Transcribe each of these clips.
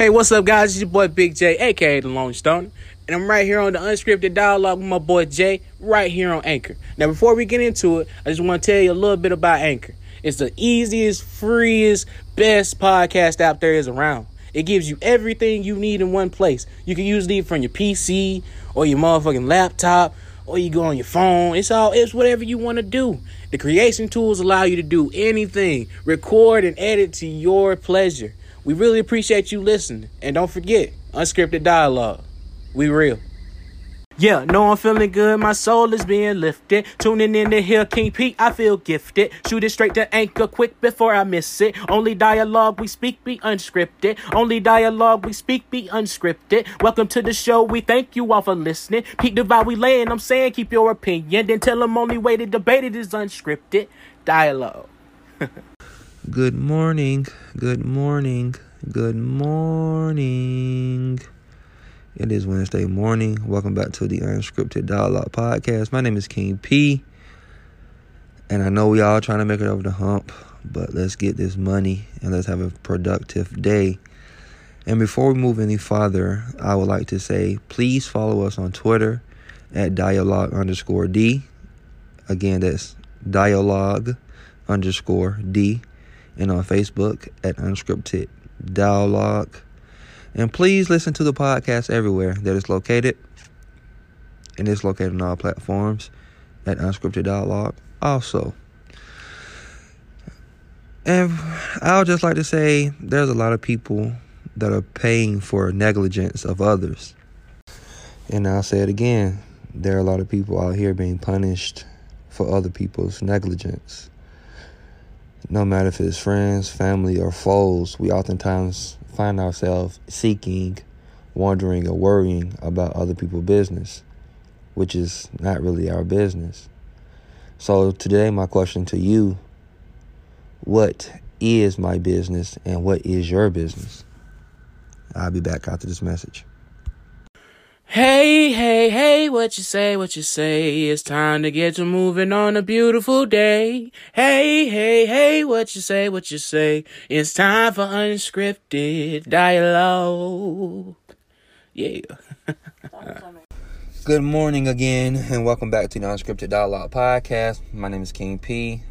Hey, what's up, guys? It's your boy Big J, aka The Lone Stone. And I'm right here on the Unscripted Dialogue with my boy Jay, right here on Anchor. Now, before we get into it, I just want to tell you a little bit about Anchor. It's the easiest, freest, best podcast out there is around. It gives you everything you need in one place. You can use it from your PC or your motherfucking laptop or you go on your phone. It's all it's whatever you want to do. The creation tools allow you to do anything, record and edit to your pleasure. We really appreciate you listening. And don't forget, unscripted dialogue. We real. Yeah, no, I'm feeling good. My soul is being lifted. Tuning in to hear King Pete, I feel gifted. Shoot it straight to anchor quick before I miss it. Only dialogue we speak be unscripted. Only dialogue we speak be unscripted. Welcome to the show. We thank you all for listening. Pete vibe we laying. I'm saying keep your opinion. Then tell them only way to debate it is unscripted dialogue. Good morning, good morning, good morning. It is Wednesday morning. Welcome back to the Unscripted Dialogue Podcast. My name is King P. And I know we all trying to make it over the hump, but let's get this money and let's have a productive day. And before we move any farther, I would like to say please follow us on Twitter at dialogue underscore D. Again, that's dialogue underscore D and on Facebook at Unscripted Dialogue. And please listen to the podcast everywhere that it's located. And it's located on all platforms at Unscripted Dialogue. Also, and I would just like to say there's a lot of people that are paying for negligence of others. And I'll say it again there are a lot of people out here being punished for other people's negligence no matter if it's friends, family, or foes, we oftentimes find ourselves seeking, wondering, or worrying about other people's business, which is not really our business. So, today, my question to you what is my business and what is your business? I'll be back after this message. Hey, hey, hey, what you say, what you say? It's time to get to moving on a beautiful day. Hey, hey, hey, what you say, what you say? It's time for unscripted dialogue. Yeah. Good morning again, and welcome back to the Unscripted Dialogue Podcast. My name is King P.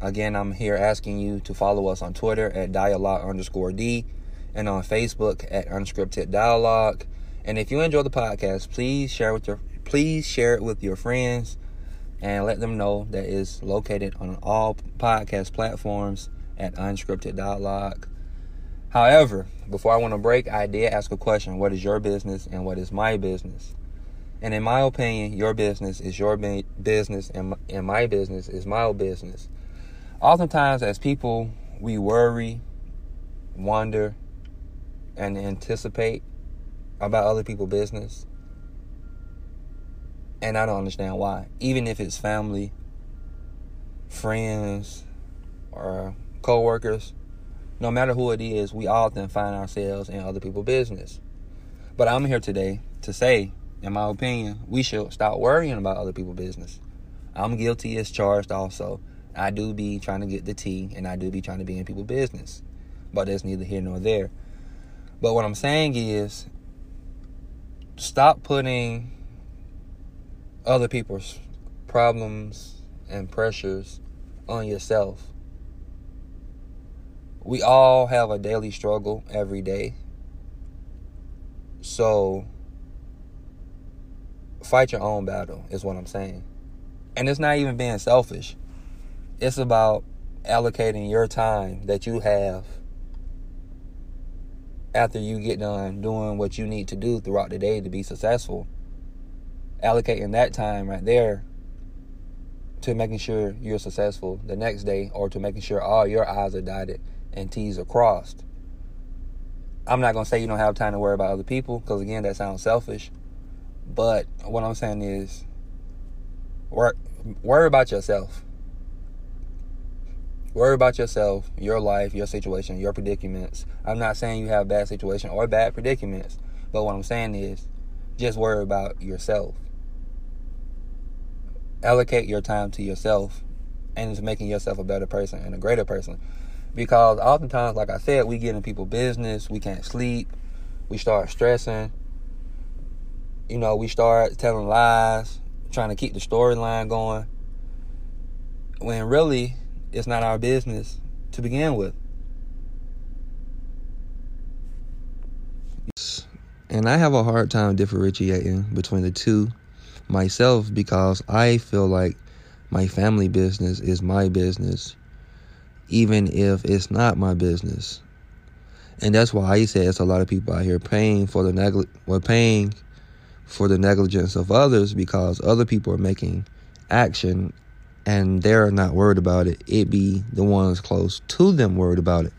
Again, I'm here asking you to follow us on Twitter at dialogue underscore D and on Facebook at unscripted dialogue. And if you enjoy the podcast, please share with your please share it with your friends and let them know that it's located on all podcast platforms at Unscripted Dialogue. However, before I want to break, I did ask a question: What is your business and what is my business? And in my opinion, your business is your business, and and my business is my business. Oftentimes, as people, we worry, wonder, and anticipate about other people's business. And I don't understand why. Even if it's family, friends, or co-workers, no matter who it is, we often find ourselves in other people's business. But I'm here today to say, in my opinion, we should stop worrying about other people's business. I'm guilty as charged also. I do be trying to get the tea and I do be trying to be in people's business. But that's neither here nor there. But what I'm saying is stop putting other people's problems and pressures on yourself. We all have a daily struggle every day. So, fight your own battle, is what I'm saying. And it's not even being selfish, it's about allocating your time that you have after you get done doing what you need to do throughout the day to be successful, allocating that time right there to making sure you're successful the next day or to making sure all your I's are dotted and T's are crossed. I'm not going to say you don't have time to worry about other people because, again, that sounds selfish. But what I'm saying is, worry, worry about yourself. Worry about yourself, your life, your situation, your predicaments. I'm not saying you have bad situation or bad predicaments, but what I'm saying is just worry about yourself. Allocate your time to yourself and to making yourself a better person and a greater person. Because oftentimes, like I said, we get in people business, we can't sleep, we start stressing, you know, we start telling lies, trying to keep the storyline going. When really it's not our business to begin with. And I have a hard time differentiating between the two myself because I feel like my family business is my business, even if it's not my business. And that's why I say it's a lot of people out here paying for the negli- well, paying for the negligence of others because other people are making action and they're not worried about it. It be the ones close to them worried about it.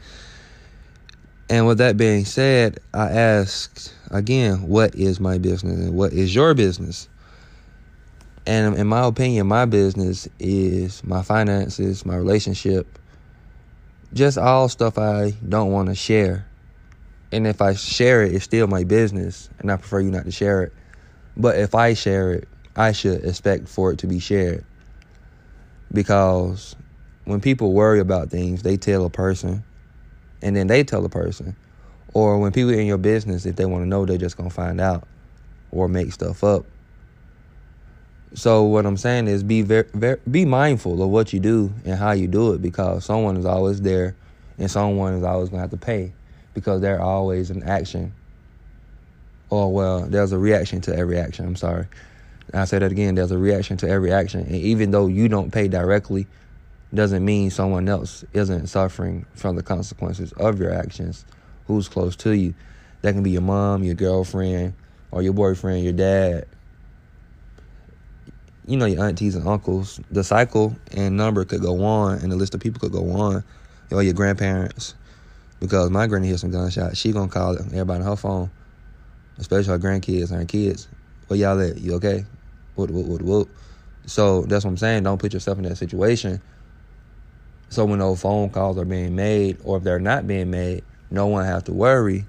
And with that being said, I asked again, what is my business and what is your business? And in my opinion, my business is my finances, my relationship, just all stuff I don't want to share. And if I share it, it's still my business, and I prefer you not to share it. But if I share it, I should expect for it to be shared. Because when people worry about things, they tell a person, and then they tell a person. Or when people in your business, if they want to know, they're just going to find out or make stuff up. So what I'm saying is be very, very be mindful of what you do and how you do it because someone is always there and someone is always going to have to pay because they're always in action. Or well, there's a reaction to every action. I'm sorry. I say that again, there's a reaction to every action. And even though you don't pay directly, doesn't mean someone else isn't suffering from the consequences of your actions who's close to you. That can be your mom, your girlfriend, or your boyfriend, your dad, you know, your aunties and uncles, the cycle and number could go on, and the list of people could go on, or your grandparents. Because my granny hears some gunshots, she gonna call everybody on her phone, especially her grandkids and her kids. Where y'all at? You okay? What, what, what, what? So that's what I'm saying. Don't put yourself in that situation. So when those phone calls are being made, or if they're not being made, no one has to worry.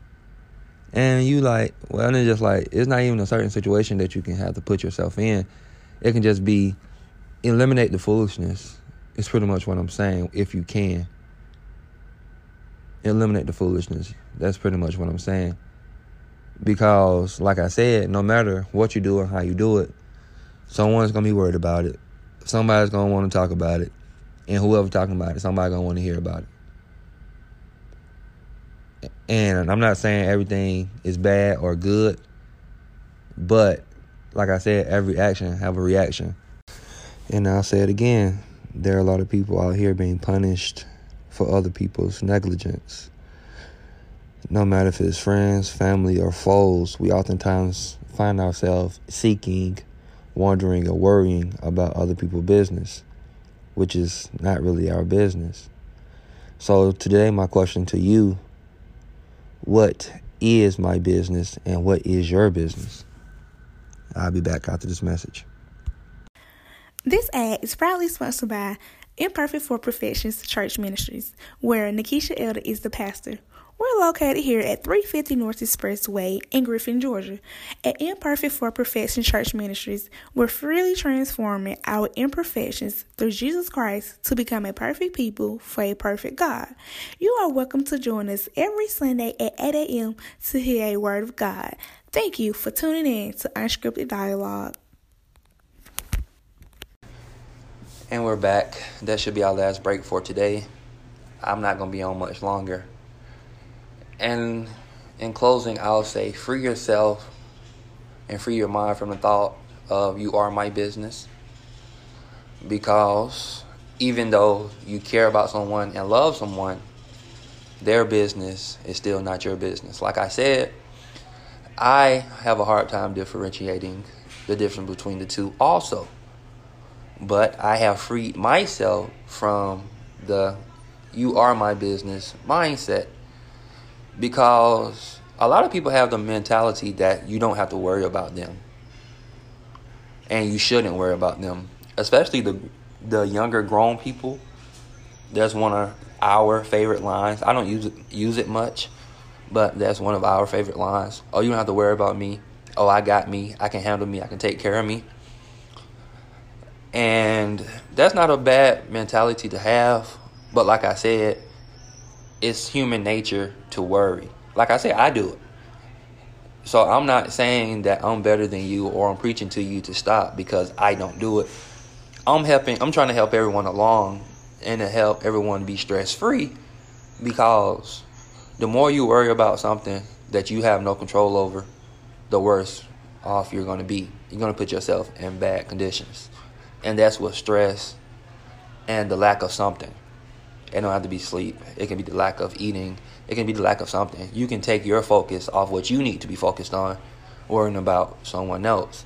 And you like, well, it's just like it's not even a certain situation that you can have to put yourself in it can just be eliminate the foolishness. It's pretty much what I'm saying. If you can eliminate the foolishness, that's pretty much what I'm saying. Because, like I said, no matter what you do or how you do it, someone's gonna be worried about it. Somebody's gonna want to talk about it, and whoever talking about it, somebody's gonna want to hear about it. And I'm not saying everything is bad or good, but like I said, every action have a reaction. And I'll say it again. There are a lot of people out here being punished for other people's negligence. No matter if it's friends, family, or foes, we oftentimes find ourselves seeking, wondering, or worrying about other people's business, which is not really our business. So today, my question to you what is my business and what is your business? I'll be back after this message. This ad is proudly sponsored by Imperfect for Perfections Church Ministries, where Nikisha Elder is the pastor. We're located here at 350 North Expressway in Griffin, Georgia. At Imperfect for Perfection Church Ministries, we're freely transforming our imperfections through Jesus Christ to become a perfect people for a perfect God. You are welcome to join us every Sunday at 8 a.m. to hear a word of God. Thank you for tuning in to Unscripted Dialogue. And we're back. That should be our last break for today. I'm not going to be on much longer. And in closing, I'll say free yourself and free your mind from the thought of you are my business. Because even though you care about someone and love someone, their business is still not your business. Like I said, I have a hard time differentiating the difference between the two also. But I have freed myself from the you are my business mindset because a lot of people have the mentality that you don't have to worry about them and you shouldn't worry about them especially the the younger grown people that's one of our favorite lines i don't use it use it much but that's one of our favorite lines. Oh, you don't have to worry about me. Oh, I got me. I can handle me. I can take care of me. And that's not a bad mentality to have. But like I said, it's human nature to worry. Like I said, I do it. So I'm not saying that I'm better than you or I'm preaching to you to stop because I don't do it. I'm helping I'm trying to help everyone along and to help everyone be stress free because the more you worry about something that you have no control over, the worse off you're going to be. You're going to put yourself in bad conditions. And that's what stress and the lack of something. It don't have to be sleep. It can be the lack of eating. It can be the lack of something. You can take your focus off what you need to be focused on, worrying about someone else.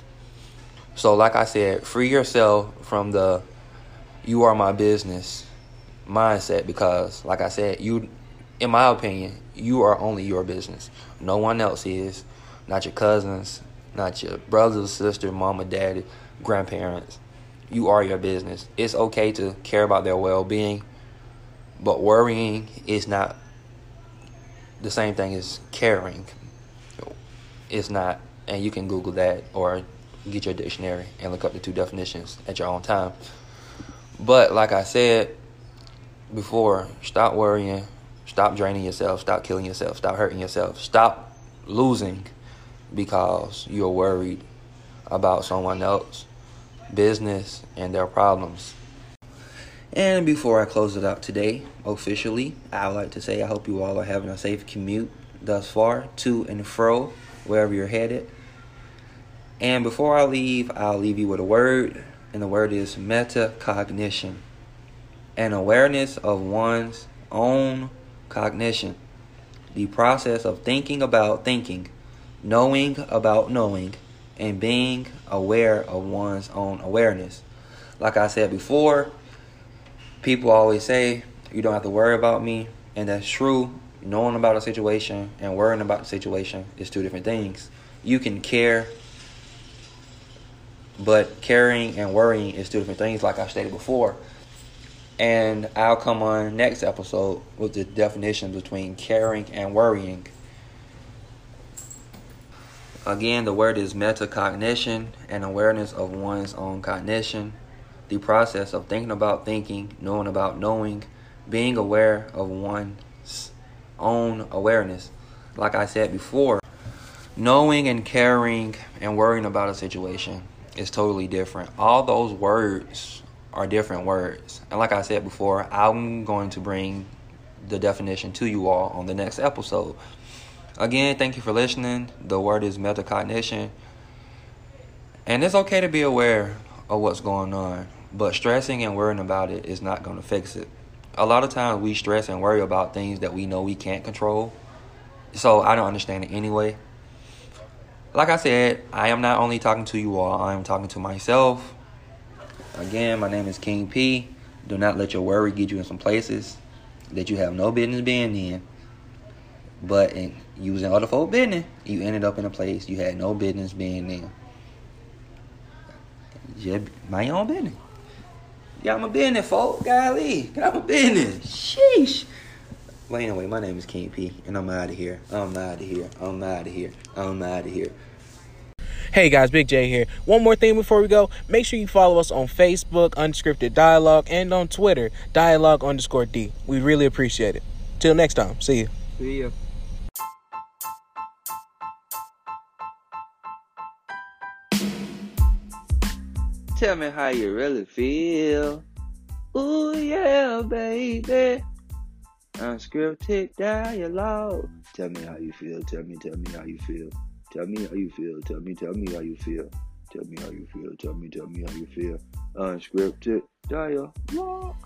So, like I said, free yourself from the "you are my business" mindset because, like I said, you, in my opinion, you are only your business. No one else is. Not your cousins, not your brothers, sister, mama, daddy, grandparents. You are your business. It's okay to care about their well being but worrying is not the same thing as caring. It's not, and you can Google that or get your dictionary and look up the two definitions at your own time. But like I said before, stop worrying, stop draining yourself, stop killing yourself, stop hurting yourself, stop losing because you're worried about someone else, business, and their problems. And before I close it out today, officially, I would like to say I hope you all are having a safe commute thus far to and fro, wherever you're headed. And before I leave, I'll leave you with a word, and the word is metacognition an awareness of one's own cognition, the process of thinking about thinking, knowing about knowing, and being aware of one's own awareness. Like I said before, people always say you don't have to worry about me, and that's true. Knowing about a situation and worrying about the situation is two different things. You can care, but caring and worrying is two different things, like I stated before. And I'll come on next episode with the definition between caring and worrying. Again, the word is metacognition, an awareness of one's own cognition the process of thinking about thinking, knowing about knowing, being aware of one's own awareness. Like I said before, knowing and caring and worrying about a situation is totally different. All those words are different words. And like I said before, I'm going to bring the definition to you all on the next episode. Again, thank you for listening. The word is metacognition. And it's okay to be aware of what's going on. But stressing and worrying about it is not going to fix it. A lot of times we stress and worry about things that we know we can't control. So I don't understand it anyway. Like I said, I am not only talking to you all, I am talking to myself. Again, my name is King P. Do not let your worry get you in some places that you have no business being in. But in using other folk business, you ended up in a place you had no business being in. Just mind your own business. Got my business, folk. Golly, got my business. Sheesh. Well, anyway, my name is King P, and I'm out of here. I'm out of here. I'm out of here. I'm out of here. Hey guys, Big J here. One more thing before we go. Make sure you follow us on Facebook, Unscripted Dialogue, and on Twitter, Dialogue underscore D. We really appreciate it. Till next time. See you. See ya. Tell me how you really feel. Ooh, yeah, baby. Unscripted dialogue. Tell me how you feel. Tell me, tell me how you feel. Tell me how you feel. Tell me, tell me how you feel. Tell me how you feel. Tell me, tell me how you feel. Unscripted dialogue.